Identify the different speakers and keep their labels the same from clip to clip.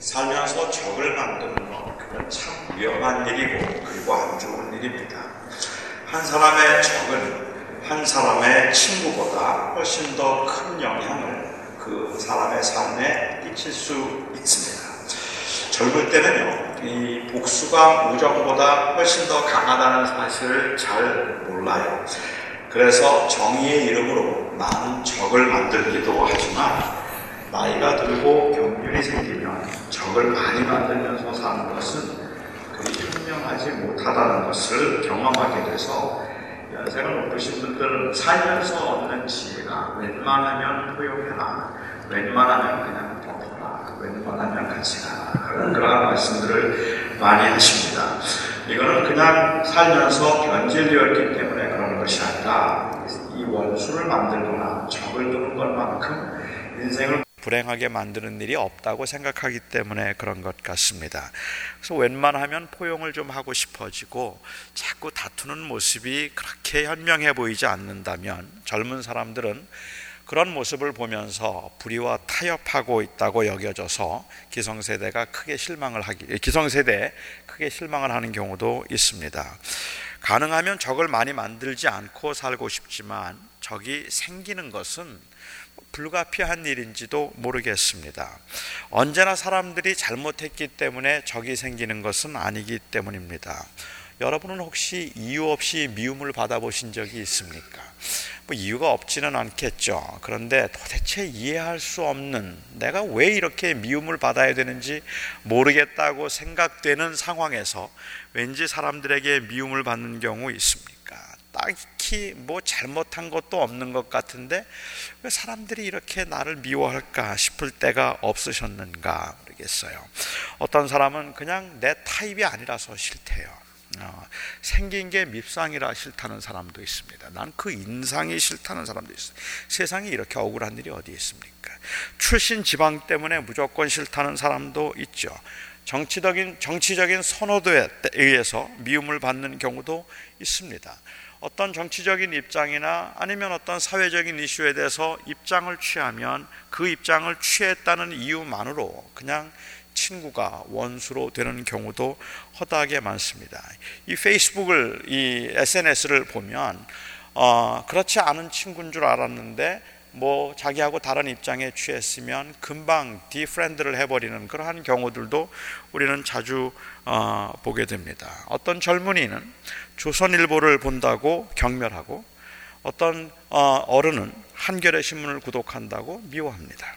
Speaker 1: 살면서 적을 만드는 것, 그건 참 위험한 일이고, 그리고 안 좋은 일입니다. 한 사람의 적은 한 사람의 친구보다 훨씬 더 큰 영향을 그 사람의 삶에 끼칠 수 있습니다. 젊을 때는요, 이 복수가 우정보다 훨씬 더 강하다는 사실을 잘 몰라요. 그래서 정의의 이름으로 많은 적을 만들기도 하지만 나이가 들고 경륜이 생기면 적을 많이 만들면서 사는 것은 그리 현명하지 못하다는 것을 경험하게 돼서 연세가 높으신 분들은 살면서 얻는 지혜가 웬만하면 포용해라, 웬만하면 그냥 덮어라, 웬만하면 같이 가라. 그런 그러한 말씀들을 많이 하십니다. 이거는 그냥 살면서 변질되었기 때문에 그러는 것이 아니라 이 원수를 만들거나 적을 두는 것만큼 인생을 불행하게 만드는 일이 없다고 생각하기 때문에 그런 것 같습니다. 그래서 웬만하면 포용을 좀 하고 싶어지고 자꾸 다투는 모습이 그렇게 현명해 보이지 않는다면 젊은 사람들은 그런 모습을 보면서 불의와 타협하고 있다고 여겨져서 기성세대가 크게 실망을 하기 기성세대에 크게 실망을 하는 경우도 있습니다. 가능하면 적을 많이 만들지 않고 살고 싶지만 적이 생기는 것은 불가피한 일인지도 모르겠습니다. 언제나 사람들이 잘못했기 때문에 적이 생기는 것은 아니기 때문입니다. 여러분은 혹시 이유 없이 미움을 받아보신 적이 있습니까? 뭐 이유가 없지는 않겠죠. 그런데 도대체 이해할 수 없는 내가 왜 이렇게 미움을 받아야 되는지 모르겠다고 생각되는 상황에서 왠지 사람들에게 미움을 받는 경우 있습니까? 딱히 뭐 잘못한 것도 없는 것 같은데 왜 사람들이 이렇게 나를 미워할까 싶을 때가 없으셨는가 모르겠어요. 어떤 사람은 그냥 내 타입이 아니라서 싫대요. 어, 생긴 게 밉상이라 싫다는 사람도 있습니다. 난 그 인상이 싫다는 사람도 있어요. 세상에 이렇게 억울한 일이 어디 있습니까? 출신 지방 때문에 무조건 싫다는 사람도 있죠. 정치적인 정치적인 선호도에 의해서 미움을 받는 경우도 있습니다. 어떤 정치적인 입장이나 아니면 어떤 사회적인 이슈에 대해서 입장을 취하면 그 입장을 취했다는 이유만으로 그냥 친구가 원수로 되는 경우도 허다하게 많습니다. 이 페이스북을 이 SNS를 보면 어, 그렇지 않은 친구인 줄 알았는데 뭐 자기하고 다른 입장에 취했으면 금방 디프렌드를 해버리는 그러한 경우들도 우리는 자주 어, 보게 됩니다. 어떤 젊은이는 조선일보를 본다고 경멸하고 어떤 어, 어른은 한겨레 신문을 구독한다고 미워합니다.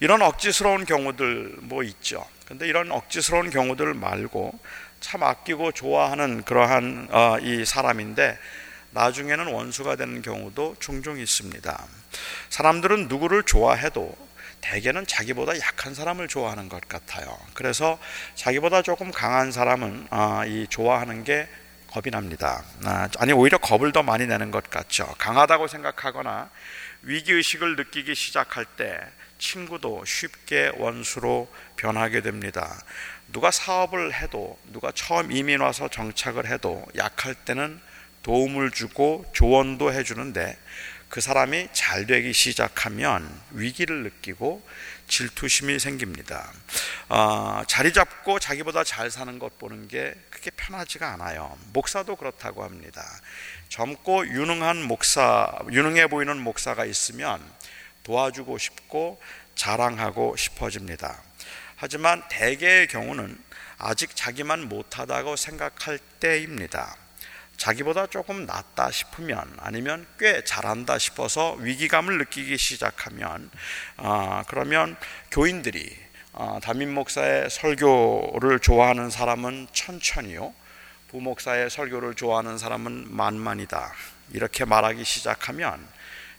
Speaker 1: 이런 억지스러운 경우들 뭐 있죠. 근데 이런 억지스러운 경우들 말고 참 아끼고 좋아하는 그러한 어, 이 사람인데 나중에는 원수가 되는 경우도 종종 있습니다. 사람들은 누구를 좋아해도 대개는 자기보다 약한 사람을 좋아하는 것 같아요. 그래서 자기보다 조금 강한 사람은 어, 이 좋아하는 게 겁이 납니다. 아, 아니 오히려 겁을 더 많이 내는 것 같죠. 강하다고 생각하거나 위기 의식을 느끼기 시작할 때 친구도 쉽게 원수로 변하게 됩니다. 누가 사업을 해도 누가 처음 이민 와서 정착을 해도 약할 때는 도움을 주고 조언도 해주는데 그 사람이 잘 되기 시작하면 위기를 느끼고 질투심이 생깁니다. 어, 자리 잡고 자기보다 잘 사는 것 보는 게 그렇게 편하지가 않아요. 목사도 그렇다고 합니다. 젊고 유능한 목사, 유능해 보이는 목사가 있으면 도와주고 싶고 자랑하고 싶어집니다. 하지만 대개의 경우는 아직 자기만 못하다고 생각할 때입니다. 자기보다 조금 낫다 싶으면 아니면 꽤 잘한다 싶어서 위기감을 느끼기 시작하면 아, 그러면 교인들이 아, 담임 목사의 설교를 좋아하는 사람은 천천히요 부목사의 설교를 좋아하는 사람은 만만이다 이렇게 말하기 시작하면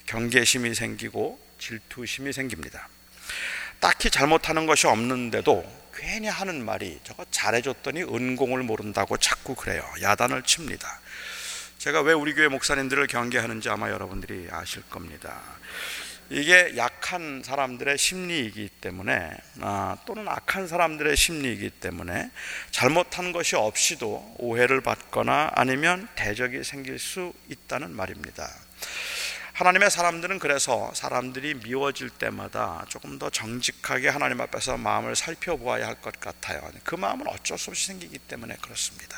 Speaker 1: 경계심이 생기고 질투심이 생깁니다. 딱히 잘못하는 것이 없는데도 괜히 하는 말이 저거 잘해줬더니 은공을 모른다고 자꾸 그래요. 야단을 칩니다. 제가 왜 우리 교회 목사님들을 경계하는지 아마 여러분들이 아실 겁니다. 이게 약한 사람들의 심리이기 때문에 아, 또는 악한 사람들의 심리이기 때문에 잘못한 것이 없이도 오해를 받거나 아니면 대적이 생길 수 있다는 말입니다. 하나님의 사람들은 그래서 사람들이 미워질 때마다 조금 더 정직하게 하나님 앞에서 마음을 살펴보아야 할 것 같아요. 그 마음은 어쩔 수 없이 생기기 때문에 그렇습니다.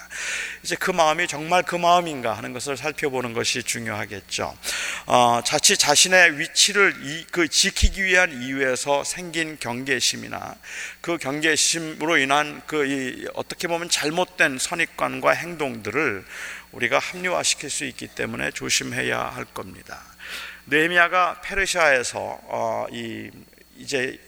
Speaker 1: 이제 그 마음이 정말 그 마음인가 하는 것을 살펴보는 것이 중요하겠죠. 어, 자칫 자신의 위치를 이, 그 지키기 위한 이유에서 생긴 경계심이나 그 경계심으로 인한 그 이, 어떻게 보면 잘못된 선입관과 행동들을 우리가 합리화시킬 수 있기 때문에 조심해야 할 겁니다. 느헤미야가 페르시아에서 어, 이 이제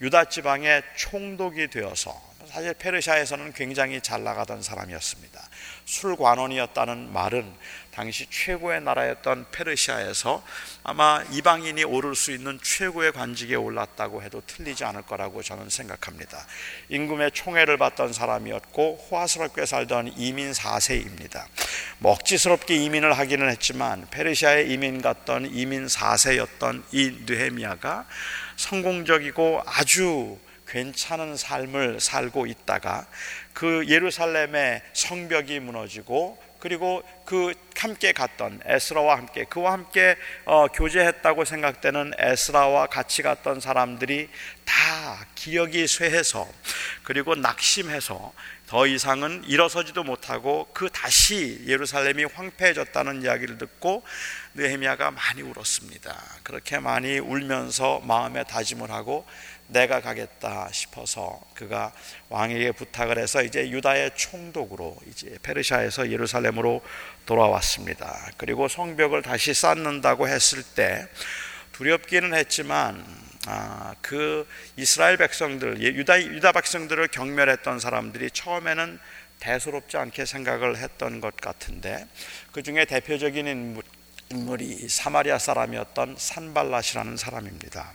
Speaker 1: 유다 지방의 총독이 되어서 사실 페르시아에서는 굉장히 잘 나가던 사람이었습니다. 술관원이었다는 말은 당시 최고의 나라였던 페르시아에서 아마 이방인이 오를 수 있는 최고의 관직에 올랐다고 해도 틀리지 않을 거라고 저는 생각합니다. 임금의 총애를 받던 사람이었고 호화스럽게 살던 이민 4세입니다. 먹지스럽게 이민을 하기는 했지만 페르시아에 이민 갔던 이민 4세였던 이 느헤미야가 성공적이고 아주 괜찮은 삶을 살고 있다가 그 예루살렘의 성벽이 무너지고 그리고 그 함께 갔던 에스라와 함께 그와 함께 어, 교제했다고 생각되는 에스라와 같이 갔던 사람들이 다 기억이 쇠해서 그리고 낙심해서 더 이상은 일어서지도 못하고 그 다시 예루살렘이 황폐해졌다는 이야기를 듣고 느헤미야가 많이 울었습니다. 그렇게 많이 울면서 마음에 다짐을 하고 내가 가겠다 싶어서 그가 왕에게 부탁을 해서 이제 유다의 총독으로 이제 페르시아에서 예루살렘으로 돌아왔습니다. 그리고 성벽을 다시 쌓는다고 했을 때 두렵기는 했지만 아, 그 이스라엘 백성들, 예, 유다 유다 백성들을 경멸했던 사람들이 처음에는 대수롭지 않게 생각을 했던 것 같은데 그 중에 대표적인 인물, 인물이 사마리아 사람이었던 산발랏이라는 사람입니다.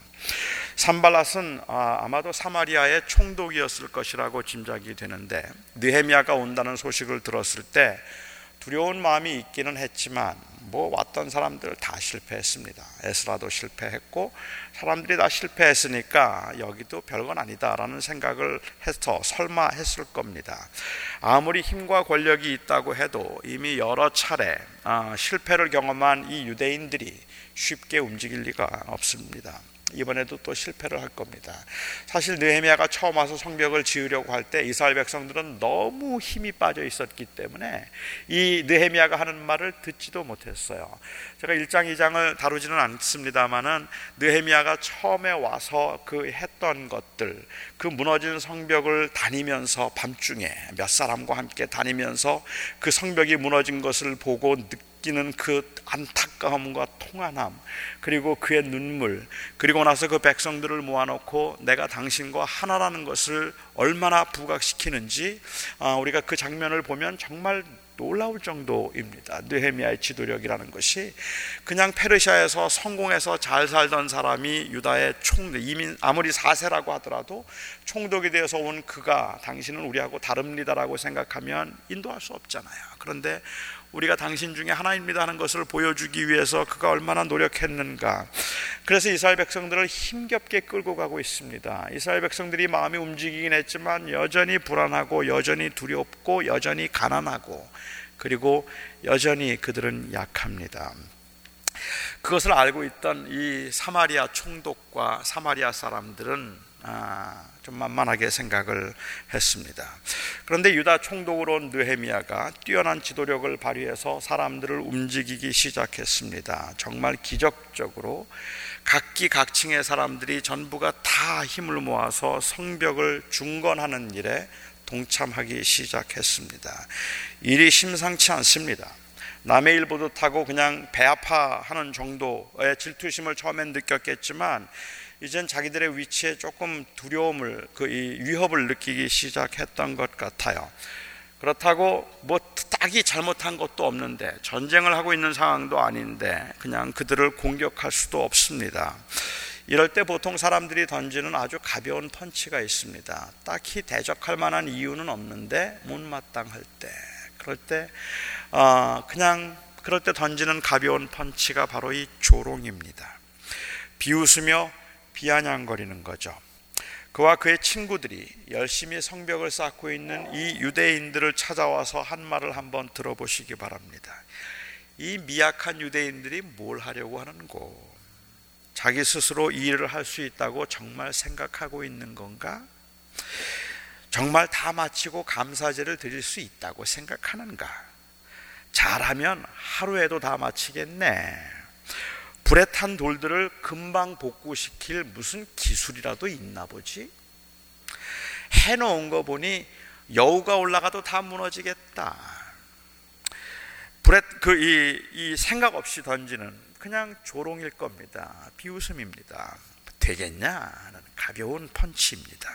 Speaker 1: 산발랏은 아, 아마도 사마리아의 총독이었을 것이라고 짐작이 되는데 느헤미야가 온다는 소식을 들었을 때 두려운 마음이 있기는 했지만 뭐 왔던 사람들 다 실패했습니다. 에스라도 실패했고 사람들이 다 실패했으니까 여기도 별건 아니다라는 생각을 해서 설마 했을 겁니다. 아무리 힘과 권력이 있다고 해도 이미 여러 차례 아, 실패를 경험한 이 유대인들이 쉽게 움직일 리가 없습니다. 이번에도 또 실패를 할 겁니다. 사실 느헤미야가 처음 와서 성벽을 지으려고 할 때 이스라엘 백성들은 너무 힘이 빠져 있었기 때문에 이 느헤미야가 하는 말을 듣지도 못했어요. 제가 1장 2장을 다루지는 않습니다만은 느헤미야가 처음에 와서 그 했던 것들 그 무너진 성벽을 다니면서 밤중에 몇 사람과 함께 다니면서 그 성벽이 무너진 것을 보고 느끼 는 그 안타까움과 통한함 그리고 그의 눈물 그리고 나서 그 백성들을 모아놓고 내가 당신과 하나라는 것을 얼마나 부각시키는지 아, 우리가 그 장면을 보면 정말 놀라울 정도입니다. 느헤미야의 지도력이라는 것이 그냥 페르시아에서 성공해서 잘 살던 사람이 유다의 총 이민 아무리 사세라고 하더라도 총독이 되어서 온 그가 당신은 우리하고 다릅니다라고 생각하면 인도할 수 없잖아요. 그런데 우리가 당신 중에 하나입니다 하는 것을 보여주기 위해서 그가 얼마나 노력했는가. 그래서 이스라엘 백성들을 힘겹게 끌고 가고 있습니다. 이스라엘 백성들이 마음이 움직이긴 했지만 여전히 불안하고 여전히 두렵고 여전히 가난하고 그리고 여전히 그들은 약합니다. 그것을 알고 있던 이 사마리아 총독과 사마리아 사람들은 아, 좀 만만하게 생각을 했습니다. 그런데 유다 총독으로 온 느헤미야가 뛰어난 지도력을 발휘해서 사람들을 움직이기 시작했습니다. 정말 기적적으로 각기 각층의 사람들이 전부가 다 힘을 모아서 성벽을 중건하는 일에 동참하기 시작했습니다. 일이 심상치 않습니다. 남의 일 보듯하고 그냥 배 아파하는 정도의 질투심을 처음엔 느꼈겠지만 이젠 자기들의 위치에 조금 두려움을 그 위협을 느끼기 시작했던 것 같아요. 그렇다고 뭐 딱히 잘못한 것도 없는데 전쟁을 하고 있는 상황도 아닌데 그냥 그들을 공격할 수도 없습니다. 이럴 때 보통 사람들이 던지는 아주 가벼운 펀치가 있습니다. 딱히 대적할 만한 이유는 없는데 못마땅할 때 그럴 때 어, 그냥 그럴 때 던지는 가벼운 펀치가 바로 이 조롱입니다. 비웃으며 비아냥거리는 거죠. 그와 그의 친구들이 열심히 성벽을 쌓고 있는 이 유대인들을 찾아와서 한 말을 한번 들어보시기 바랍니다. 이 미약한 유대인들이 뭘 하려고 하는고? 자기 스스로 이 일을 할 수 있다고 정말 생각하고 있는 건가? 정말 다 마치고 감사제를 드릴 수 있다고 생각하는가? 잘하면 하루에도 다 마치겠네. 불에 탄 돌들을 금방 복구시킬 무슨 기술이라도 있나 보지? 해놓은 거 보니 여우가 올라가도 다 무너지겠다. 불에 그이 이 생각 없이 던지는 그냥 조롱일 겁니다. 비웃음입니다. 되겠냐? 가벼운 펀치입니다.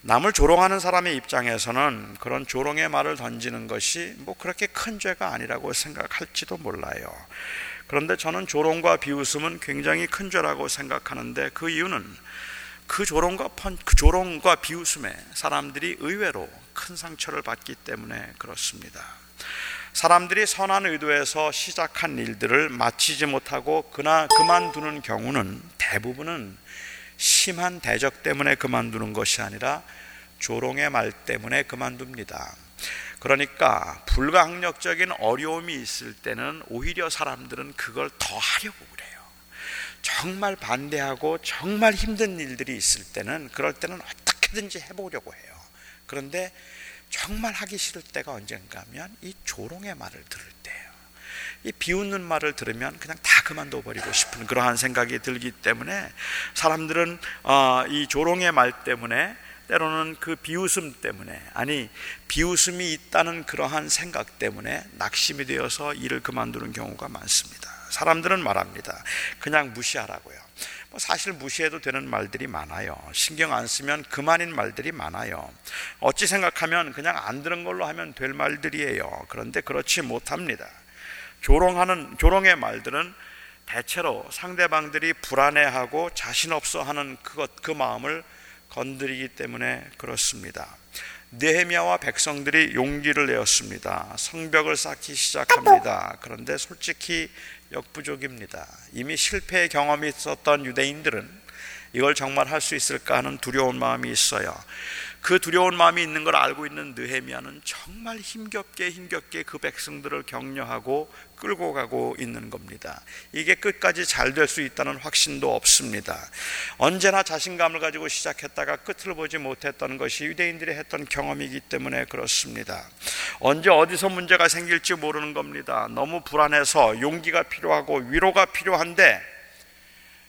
Speaker 1: 남을 조롱하는 사람의 입장에서는 그런 조롱의 말을 던지는 것이 뭐 그렇게 큰 죄가 아니라고 생각할지도 몰라요. 그런데 저는 조롱과 비웃음은 굉장히 큰 죄라고 생각하는데 그 이유는 그 조롱과 펀, 그 조롱과 비웃음에 사람들이 의외로 큰 상처를 받기 때문에 그렇습니다. 사람들이 선한 의도에서 시작한 일들을 마치지 못하고 그나 그만두는 경우는 대부분은 심한 대적 때문에 그만두는 것이 아니라 조롱의 말 때문에 그만둡니다. 그러니까 불가항력적인 어려움이 있을 때는 오히려 사람들은 그걸 더 하려고 그래요. 정말 반대하고 정말 힘든 일들이 있을 때는 그럴 때는 어떻게든지 해보려고 해요. 그런데 정말 하기 싫을 때가 언젠가 하면 이 조롱의 말을 들을 때예요. 이 비웃는 말을 들으면 그냥 다 그만둬 버리고 싶은 그러한 생각이 들기 때문에 사람들은 어, 이 조롱의 말 때문에 때로는 그 비웃음 때문에 아니 비웃음이 있다는 그러한 생각 때문에 낙심이 되어서 일을 그만두는 경우가 많습니다. 사람들은 말합니다. 그냥 무시하라고요. 뭐 사실 무시해도 되는 말들이 많아요. 신경 안 쓰면 그만인 말들이 많아요. 어찌 생각하면 그냥 안 들은 걸로 하면 될 말들이에요. 그런데 그렇지 못합니다. 조롱하는 조롱의 말들은 대체로 상대방들이 불안해하고 자신 없어 하는 그것 그 마음을 건드리기 때문에 그렇습니다. 느헤미야와 백성들이 용기를 내었습니다. 성벽을 쌓기 시작합니다. 그런데 솔직히 역부족입니다. 이미 실패의 경험이 있었던 유대인들은 이걸 정말 할 수 있을까 하는 두려운 마음이 있어요. 그 두려운 마음이 있는 걸 알고 있는 느헤미야는 정말 힘겹게 힘겹게 그 백성들을 격려하고 끌고 가고 있는 겁니다. 이게 끝까지 잘 될 수 있다는 확신도 없습니다. 언제나 자신감을 가지고 시작했다가 끝을 보지 못했던 것이 유대인들이 했던 경험이기 때문에 그렇습니다. 언제 어디서 문제가 생길지 모르는 겁니다. 너무 불안해서 용기가 필요하고 위로가 필요한데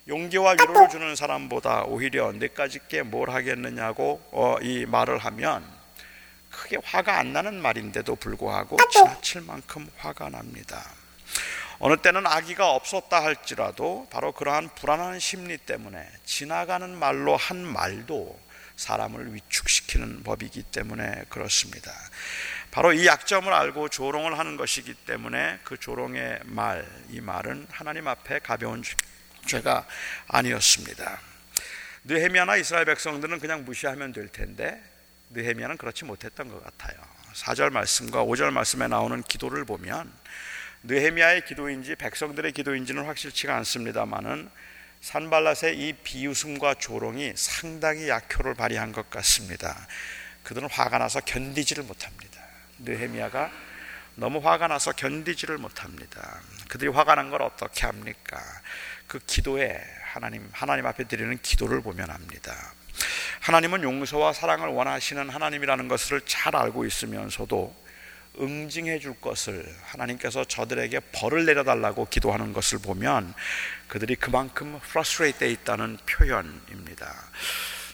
Speaker 1: 용기와 위로를 주는 사람보다 오히려 내까짓게 뭘 하겠느냐고 어, 이 말을 하면 크게 화가 안 나는 말인데도 불구하고 지나칠 만큼 화가 납니다. 어느 때는 아기가 없었다 할지라도 바로 그러한 불안한 심리 때문에 지나가는 말로 한 말도 사람을 위축시키는 법이기 때문에 그렇습니다. 바로 이 약점을 알고 조롱을 하는 것이기 때문에 그 조롱의 말, 이 말은 하나님 앞에 가벼운 죄가 아니었습니다. 느헤미야나 이스라엘 백성들은 그냥 무시하면 될 텐데 느헤미야는 그렇지 못했던 것 같아요. 4절 말씀과 5절 말씀에 나오는 기도를 보면 느헤미야의 기도인지 백성들의 기도인지는 확실치가 않습니다만은 산발랏의 이 비웃음과 조롱이 상당히 약효를 발휘한 것 같습니다. 그들은 화가 나서 견디지를 못합니다. 느헤미야가 너무 화가 나서 견디지를 못합니다. 그들이 화가 난 걸 어떻게 합니까? 그 기도에 하나님 하나님 앞에 드리는 기도를 보면 합니다. 하나님은 용서와 사랑을 원하시는 하나님이라는 것을 잘 알고 있으면서도 응징해 줄 것을 하나님께서 저들에게 벌을 내려달라고 기도하는 것을 보면 그들이 그만큼 돼 있다는 표현입니다.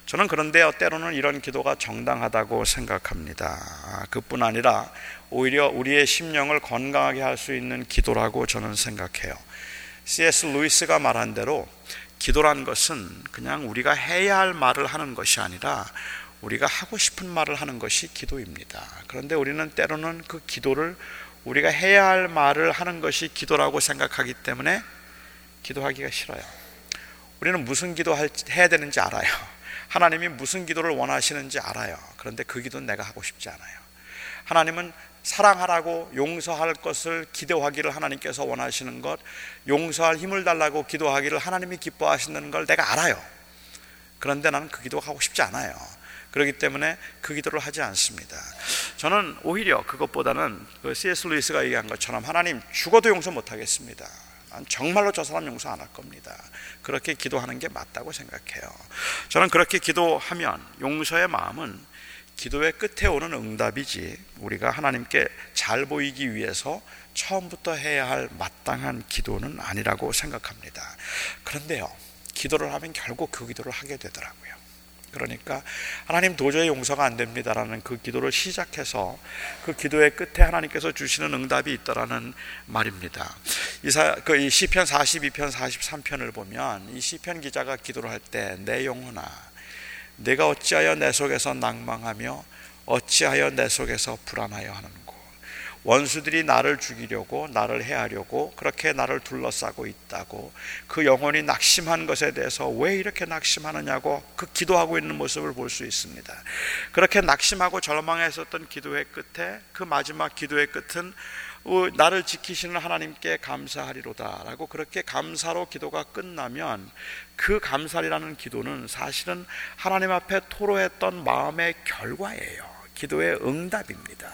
Speaker 1: 저는 그런데 때로는 이런 기도가 정당하다고 생각합니다. 그뿐 아니라 오히려 우리의 심령을 건강하게 할 수 있는 기도라고 저는 생각해요. C.S. 루이스가 말한 대로 기도란 것은 그냥 우리가 해야 할 말을 하는 것이 아니라 우리가 하고 싶은 말을 하는 것이 기도입니다. 그런데 우리는 때로는 그 기도를 우리가 해야 할 말을 하는 것이 기도라고 생각하기 때문에 기도하기가 싫어요. 우리는 무슨 기도 해야 되는지 알아요. 하나님이 무슨 기도를 원하시는지 알아요. 그런데 그 기도는 내가 하고 싶지 않아요. 하나님은 사랑하라고 용서할 것을 기도하기를 하나님께서 원하시는 것, 용서할 힘을 달라고 기도하기를 하나님이 기뻐하시는 걸 내가 알아요. 그런데 나는 그 기도 하고 싶지 않아요. 그렇기 때문에 그 기도를 하지 않습니다. 저는 오히려 그것보다는 그 C.S. 루이스가 얘기한 것처럼 하나님 죽어도 용서 못 하겠습니다. 정말로 저 사람 용서 안 할 겁니다. 그렇게 기도하는 게 맞다고 생각해요. 저는 그렇게 기도하면 용서의 마음은 기도의 끝에 오는 응답이지 우리가 하나님께 잘 보이기 위해서 처음부터 해야 할 마땅한 기도는 아니라고 생각합니다. 그런데요, 기도를 하면 결국 그 기도를 하게 되더라고요. 그러니까 하나님 도저히 용서가 안 됩니다라는 그 기도를 시작해서 그 기도의 끝에 하나님께서 주시는 응답이 있더라는 말입니다. 이사 그 시편 42편 43편을 보면 이 시편 기자가 기도를 할 때 내 영혼아 내가 어찌하여 내 속에서 낭망하며 어찌하여 내 속에서 불안하여 하는고 원수들이 나를 죽이려고 나를 해하려고 그렇게 나를 둘러싸고 있다고 그 영혼이 낙심한 것에 대해서 왜 이렇게 낙심하느냐고 그 기도하고 있는 모습을 볼 수 있습니다. 그렇게 낙심하고 절망했었던 기도의 끝에 그 마지막 기도의 끝은 어, 나를 지키시는 하나님께 감사하리로다라고 그렇게 감사로 기도가 끝나면 그 감사리라는 기도는 사실은 하나님 앞에 토로했던 마음의 결과예요. 기도의 응답입니다.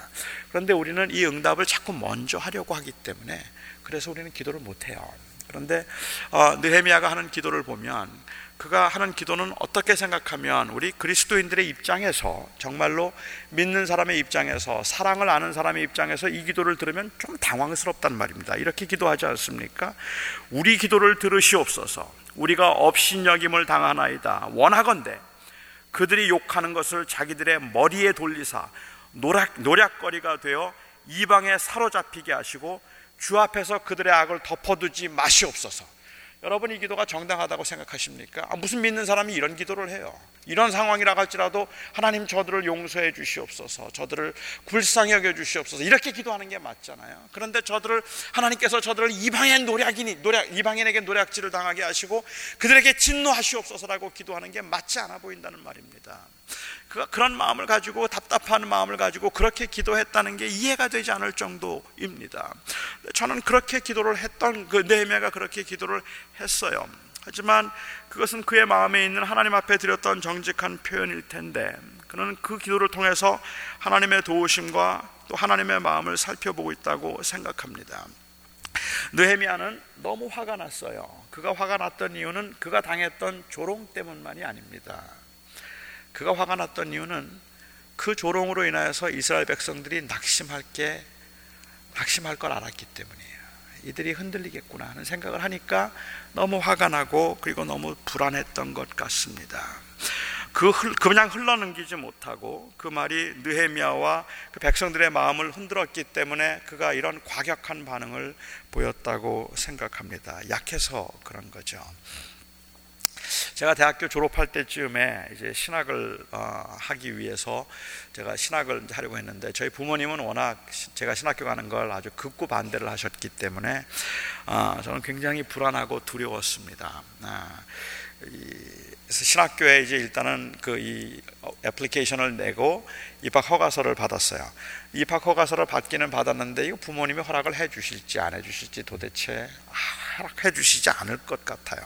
Speaker 1: 그런데 우리는 이 응답을 자꾸 먼저 하려고 하기 때문에 그래서 우리는 기도를 못 해요. 그런데 어, 느헤미야가 하는 기도를 보면 그가 하는 기도는 어떻게 생각하면 우리 그리스도인들의 입장에서 정말로 믿는 사람의 입장에서 사랑을 아는 사람의 입장에서 이 기도를 들으면 좀 당황스럽단 말입니다. 이렇게 기도하지 않습니까? 우리 기도를 들으시옵소서. 우리가 업신여김을 당하나이다. 원하건대 그들이 욕하는 것을 자기들의 머리에 돌리사 노략, 노략거리가 되어 이방에 사로잡히게 하시고 주 앞에서 그들의 악을 덮어두지 마시옵소서. 여러분 이 기도가 정당하다고 생각하십니까? 아, 무슨 믿는 사람이 이런 기도를 해요? 이런 상황이라 할지라도 하나님 저들을 용서해 주시옵소서, 저들을 굴상히 여겨 주시옵소서 이렇게 기도하는 게 맞잖아요. 그런데 저들을 하나님께서 저들을 이방의 노략인이 노략 이방인에게 노략질을 당하게 하시고 그들에게 진노하시옵소서라고 기도하는 게 맞지 않아 보인다는 말입니다. 그, 그런 마음을 가지고 답답한 마음을 가지고 그렇게 기도했다는 게 이해가 되지 않을 정도입니다. 저는 그렇게 기도를 했던 그 네헤미야가 그렇게 기도를 했어요. 하지만 그것은 그의 마음에 있는 하나님 앞에 드렸던 정직한 표현일 텐데 그는 그 기도를 통해서 하나님의 도우심과 또 하나님의 마음을 살펴보고 있다고 생각합니다. 느헤미야는 너무 화가 났어요. 그가 화가 났던 이유는 그가 당했던 조롱 때문만이 아닙니다. 그가 화가 났던 이유는 그 조롱으로 인하여서 이스라엘 백성들이 낙심할 게 낙심할 걸 알았기 때문이에요. 이들이 흔들리겠구나 하는 생각을 하니까 너무 화가 나고 그리고 너무 불안했던 것 같습니다. 그 그냥 흘러넘기지 못하고 그 말이 느헤미야와 그 백성들의 마음을 흔들었기 때문에 그가 이런 과격한 반응을 보였다고 생각합니다. 약해서 그런 거죠. 제가 대학교 졸업할 때쯤에 이제 신학을 어, 하기 위해서 제가 신학을 하려고 했는데 저희 부모님은 워낙 제가 신학교 가는 걸 아주 극구 반대를 하셨기 때문에 어, 저는 굉장히 불안하고 두려웠습니다. 아, 신학교에 이제 일단은 그 이 애플리케이션을 내고 입학 허가서를 받았어요. 입학 허가서를 받기는 받았는데 이거 부모님이 허락을 해 주실지 안 해 주실지 도대체 허락해 주시지 않을 것 같아요.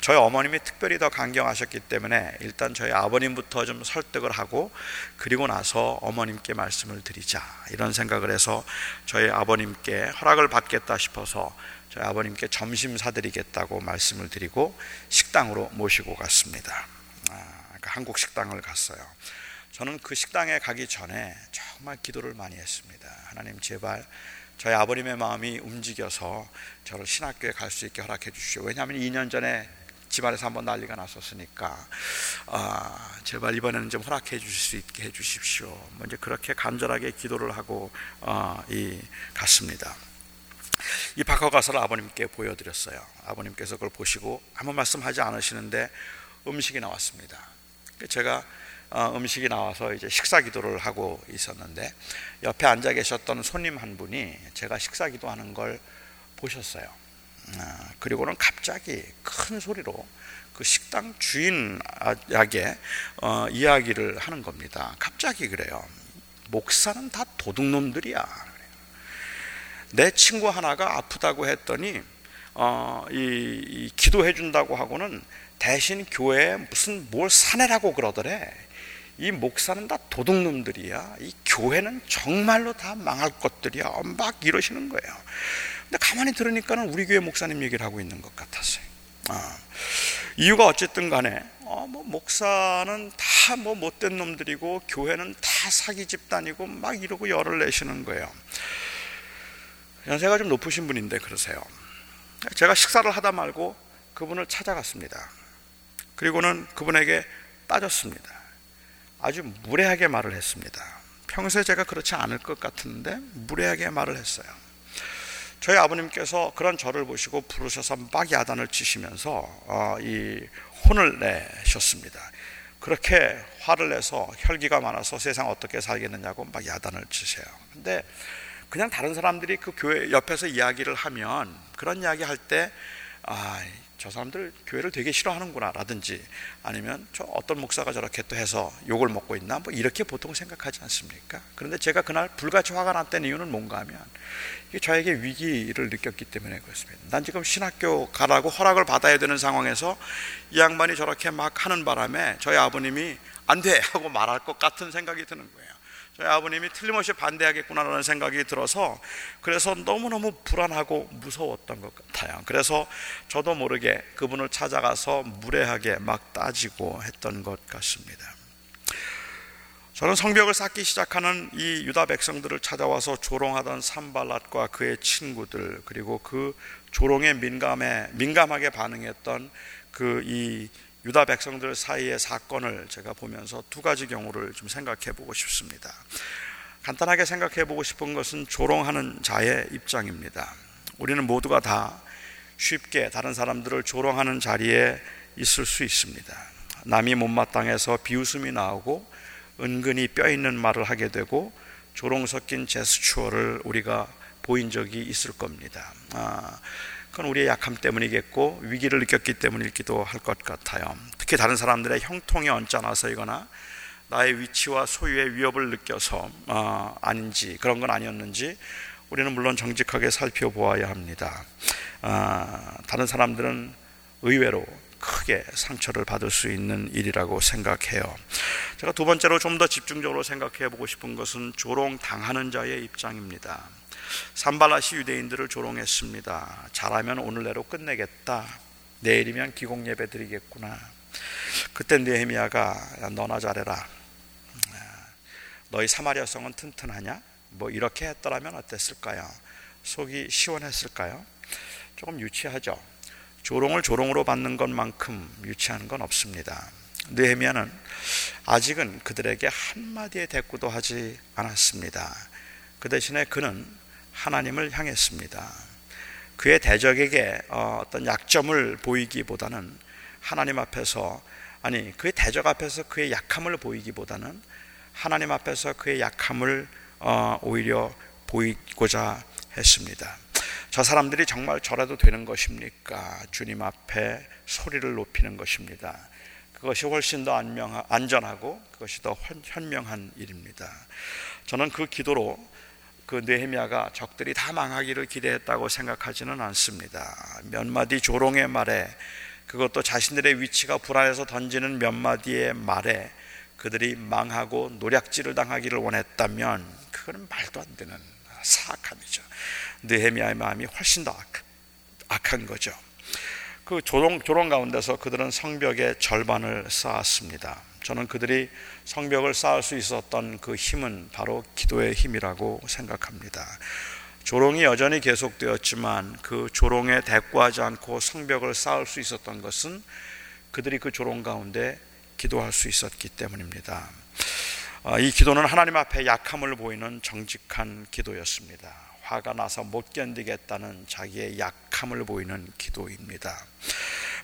Speaker 1: 저희 어머님이 특별히 더 강경하셨기 때문에 일단 저희 아버님부터 좀 설득을 하고 그리고 나서 어머님께 말씀을 드리자 이런 생각을 해서 저희 아버님께 허락을 받겠다 싶어서 저희 아버님께 점심 사드리겠다고 말씀을 드리고 식당으로 모시고 갔습니다. 아, 그러니까 한국 식당을 갔어요. 저는 그 식당에 가기 전에 정말 기도를 많이 했습니다. 하나님 제발 저희 아버님의 마음이 움직여서 저를 신학교에 갈 수 있게 허락해 주시오. 왜냐하면 2년 전에 집안에서 한번 난리가 났었으니까 아, 제발 이번에는 좀 허락해 주실 수 있게 해 주십시오. 먼저 그렇게 간절하게 기도를 하고 어, 이 갔습니다. 이 박허가서를 아버님께 보여드렸어요. 아버님께서 그걸 보시고 아무 말씀하지 않으시는데 음식이 나왔습니다. 제가 어, 음식이 나와서 이제 식사 기도를 하고 있었는데 옆에 앉아 계셨던 손님 한 분이 제가 식사 기도하는 걸 보셨어요. 아, 그리고는 갑자기 큰 소리로 그 식당 주인에게 어, 이야기를 하는 겁니다. 갑자기 그래요. 목사는 다 도둑놈들이야. 내 친구 하나가 아프다고 했더니 어, 이, 이 기도해 준다고 하고는 대신 교회에 무슨 뭘 사내라고 그러더래. 이 목사는 다 도둑놈들이야. 이 교회는 정말로 다 망할 것들이야. 막 이러시는 거예요. 근데 가만히 들으니까는 우리 교회 목사님 얘기를 하고 있는 것 같았어요. 아, 이유가 어쨌든 간에 어, 뭐 목사는 다 뭐 못된 놈들이고 교회는 다 사기 집단이고 막 이러고 열을 내시는 거예요. 연세가 좀 높으신 분인데 그러세요. 제가 식사를 하다 말고 그분을 찾아갔습니다. 그리고는 그분에게 따졌습니다. 아주 무례하게 말을 했습니다. 평소에 제가 그렇지 않을 것 같은데 무례하게 말을 했어요. 저희 아버님께서 그런 저를 보시고 부르셔서 막 야단을 치시면서 어, 이 혼을 내셨습니다. 그렇게 화를 내서 혈기가 많아서 세상 어떻게 살겠느냐고 막 야단을 치세요. 근데 그냥 다른 사람들이 그 교회 옆에서 이야기를 하면 그런 이야기 할 때, 아, 저 사람들 교회를 되게 싫어하는구나 라든지 아니면 저 어떤 목사가 저렇게 또 해서 욕을 먹고 있나 뭐 이렇게 보통 생각하지 않습니까? 그런데 제가 그날 불같이 화가 났던 이유는 뭔가 하면 이게 저에게 위기를 느꼈기 때문에 그렇습니다. 난 지금 신학교 가라고 허락을 받아야 되는 상황에서 이 양반이 저렇게 막 하는 바람에 저희 아버님이 안 돼 하고 말할 것 같은 생각이 드는 거예요. 저희 아버님이 틀림없이 반대하겠구나라는 생각이 들어서 그래서 너무너무 불안하고 무서웠던 것 같아요. 그래서 저도 모르게 그분을 찾아가서 무례하게 막 따지고 했던 것 같습니다. 저는 성벽을 쌓기 시작하는 이 유다 백성들을 찾아와서 조롱하던 산발랏과 그의 친구들 그리고 그 조롱에 민감해 민감하게 반응했던 그 이 유다 백성들 사이의 사건을 제가 보면서 두 가지 경우를 좀 생각해 보고 싶습니다. 간단하게 생각해 보고 싶은 것은 조롱하는 자의 입장입니다. 우리는 모두가 다 쉽게 다른 사람들을 조롱하는 자리에 있을 수 있습니다. 남이 못마땅해서 비웃음이 나오고 은근히 뼈 있는 말을 하게 되고 조롱 섞인 제스처를 우리가 보인 적이 있을 겁니다. 아, 그건 우리의 약함 때문이겠고 위기를 느꼈기 때문이기도 할 것 같아요. 특히 다른 사람들의 형통에 얹혀나서이거나 나의 위치와 소유의 위협을 느껴서 어, 아닌지 그런 건 아니었는지 우리는 물론 정직하게 살펴보아야 합니다. 아, 다른 사람들은 의외로 크게 상처를 받을 수 있는 일이라고 생각해요. 제가 두 번째로 좀 더 집중적으로 생각해 보고 싶은 것은 조롱 당하는 자의 입장입니다. 산발라시 유대인들을 조롱했습니다. 잘하면 오늘 내로 끝내겠다. 내일이면 기공 예배 드리겠구나. 그때 느헤미야가 너나 잘해라. 너희 사마리아 성은 튼튼하냐? 뭐 이렇게 했더라면 어땠을까요? 속이 시원했을까요? 조금 유치하죠. 조롱을 조롱으로 받는 것만큼 유치한 건 없습니다. 느헤미야는 아직은 그들에게 한마디의 대꾸도 하지 않았습니다. 그 대신에 그는 하나님을 향했습니다. 그의 대적에게 어, 어떤 약점을 보이기보다는 하나님 앞에서 아니 그의 대적 앞에서 그의 약함을 보이기보다는 하나님 앞에서 그의 약함을 어, 오히려 보이고자 했습니다. 저 사람들이 정말 저래도 되는 것입니까? 주님 앞에 소리를 높이는 것입니다. 그것이 훨씬 더 안전하고 그것이 더 현명한 일입니다. 저는 그 기도로 그 느헤미야가 적들이 다 망하기를 기대했다고 생각하지는 않습니다. 몇 마디 조롱의 말에 그것도 자신들의 위치가 불안해서 던지는 몇 마디의 말에 그들이 망하고 노략질을 당하기를 원했다면 그거는 말도 안 되는 사악함이죠. 느헤미야의 마음이 훨씬 더 악, 한 거죠. 그 조롱 조롱 가운데서 그들은 성벽의 절반을 쌓았습니다. 저는 그들이 성벽을 쌓을 수 있었던 그 힘은 바로 기도의 힘이라고 생각합니다. 조롱이 여전히 계속되었지만 그 조롱에 대꾸하지 않고 성벽을 쌓을 수 있었던 것은 그들이 그 조롱 가운데 기도할 수 있었기 때문입니다. 아, 이 기도는 하나님 앞에 약함을 보이는 정직한 기도였습니다. 화가 나서 못 견디겠다는 자기의 약함을 보이는 기도입니다.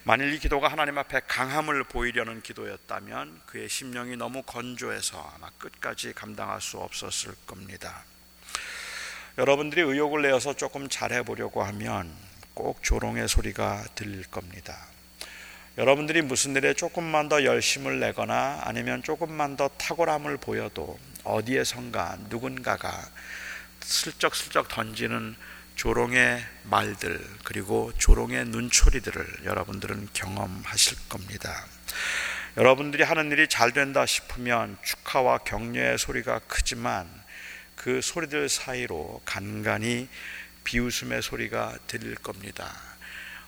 Speaker 1: 만일 이 기도가 하나님 앞에 강함을 보이려는 기도였다면 그의 심령이 너무 건조해서 아마 끝까지 감당할 수 없었을 겁니다. 여러분들이 의욕을 내어서 조금 잘해보려고 하면 꼭 조롱의 소리가 들릴 겁니다. 여러분들이 무슨 일에 조금만 더 열심을 내거나 아니면 조금만 더 탁월함을 보여도 어디에선가 누군가가 슬쩍슬쩍 던지는 조롱의 말들 그리고 조롱의 눈초리들을 여러분들은 경험하실 겁니다. 여러분들이 하는 일이 잘 된다 싶으면 축하와 격려의 소리가 크지만 그 소리들 사이로 간간히 비웃음의 소리가 들릴 겁니다.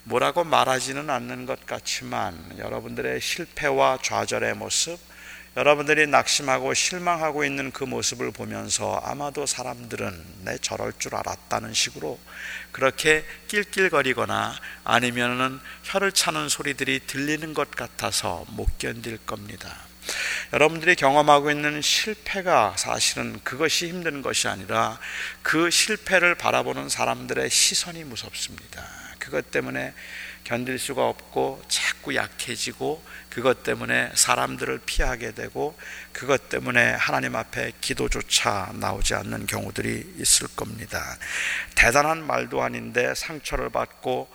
Speaker 1: 뭐라고 말하지는 않는 것 같지만 여러분들의 실패와 좌절의 모습, 여러분들이 낙심하고 실망하고 있는 그 모습을 보면서 아마도 사람들은 내 저럴 줄 알았다는 식으로 그렇게 낄낄거리거나 아니면은 혀를 차는 소리들이 들리는 것 같아서 못 견딜 겁니다. 여러분들이 경험하고 있는 실패가 사실은 그것이 힘든 것이 아니라 그 실패를 바라보는 사람들의 시선이 무섭습니다. 그것 때문에 견딜 수가 없고 자꾸 약해지고 그것 때문에 사람들을 피하게 되고 그것 때문에 하나님 앞에 기도조차 나오지 않는 경우들이 있을 겁니다. 대단한 말도 아닌데 상처를 받고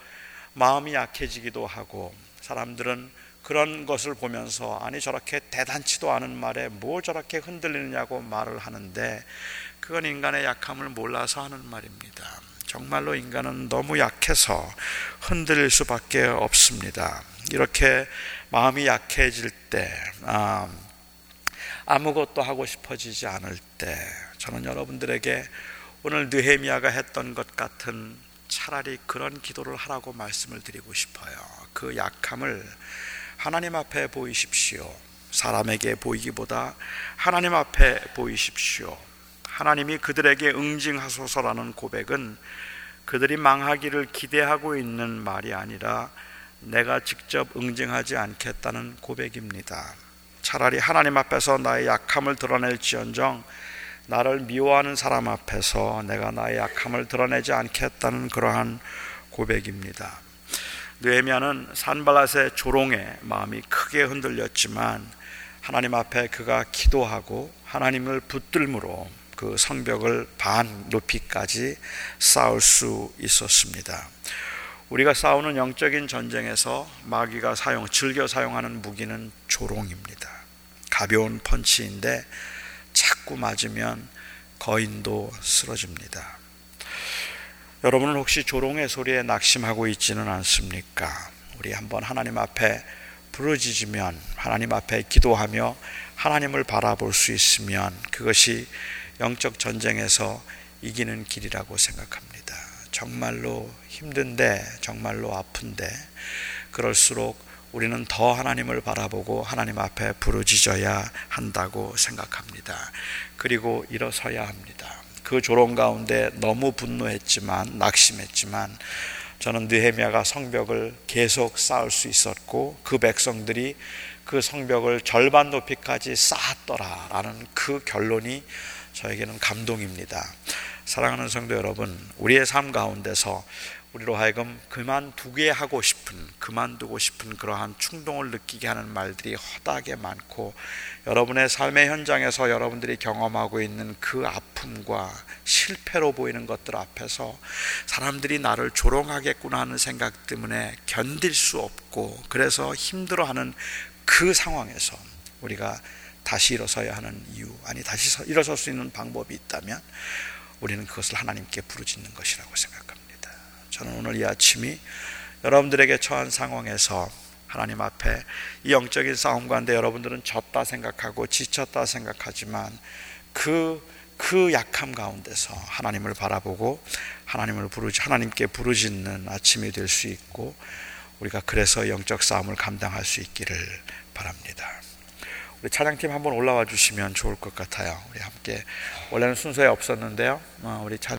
Speaker 1: 마음이 약해지기도 하고 사람들은 그런 것을 보면서 아니 저렇게 대단치도 않은 말에 뭐 저렇게 흔들리느냐고 말을 하는데 그건 인간의 약함을 몰라서 하는 말입니다. 정말로 인간은 너무 약해서 흔들릴 수밖에 없습니다. 이렇게 마음이 약해질 때, 아, 아무것도 하고 싶어지지 않을 때, 저는 여러분들에게 오늘 느헤미야가 했던 것 같은 차라리 그런 기도를 하라고 말씀을 드리고 싶어요. 그 약함을 하나님 앞에 보이십시오. 사람에게 보이기보다 하나님 앞에 보이십시오. 하나님이 그들에게 응징하소서라는 고백은 그들이 망하기를 기대하고 있는 말이 아니라 내가 직접 응징하지 않겠다는 고백입니다. 차라리 하나님 앞에서 나의 약함을 드러낼지언정 나를 미워하는 사람 앞에서 내가 나의 약함을 드러내지 않겠다는 그러한 고백입니다. 느헤미야는 산발랏의 조롱에 마음이 크게 흔들렸지만 하나님 앞에 그가 기도하고 하나님을 붙들므로 그 성벽을 반 높이까지 쌓을 수 있었습니다. 우리가 싸우는 영적인 전쟁에서 마귀가 사용, 즐겨 사용하는 무기는 조롱입니다. 가벼운 펀치인데 자꾸 맞으면 거인도 쓰러집니다. 여러분은 혹시 조롱의 소리에 낙심하고 있지는 않습니까? 우리 한번 하나님 앞에 부르짖으면 하나님 앞에 기도하며 하나님을 바라볼 수 있으면 그것이 영적 전쟁에서 이기는 길이라고 생각합니다. 정말로 힘든데, 정말로 아픈데, 그럴수록 우리는 더 하나님을 바라보고 하나님 앞에 부르짖어야 한다고 생각합니다. 그리고 일어서야 합니다. 그 조롱 가운데 너무 분노했지만, 낙심했지만, 저는 느헤미야가 성벽을 계속 쌓을 수 있었고 그 백성들이 그 성벽을 절반 높이까지 쌓았더라라는 그 결론이 저에게는 감동입니다. 사랑하는 성도 여러분, 우리의 삶 가운데서 우리로 하여금 그만두게 하고 싶은, 그만두고 싶은 그러한 충동을 느끼게 하는 말들이 허다하게 많고, 여러분의 삶의 현장에서 여러분들이 경험하고 있는 그 아픔과 실패로 보이는 것들 앞에서 사람들이 나를 조롱하겠구나 하는 생각 때문에 견딜 수 없고, 그래서 힘들어하는 그 상황에서 우리가 다시 일어서야 하는 이유, 아니 다시 일어설 수 있는 방법이 있다면 우리는 그것을 하나님께 부르짖는 것이라고 생각합니다. 저는 오늘 이 아침이 여러분들에게 처한 상황에서 하나님 앞에 이 영적인 싸움 가운데 여러분들은 졌다 생각하고 지쳤다 생각하지만 그, 그 약함 가운데서 하나님을 바라보고 하나님을 부르지, 하나님께 부르짖는 아침이 될 수 있고 우리가 그래서 영적 싸움을 감당할 수 있기를 바랍니다. 우리 찬양팀 한번 올라와 주시면 좋을 것 같아요. 우리 함께 원래는 순서에 없었는데요. 어, 우리 찬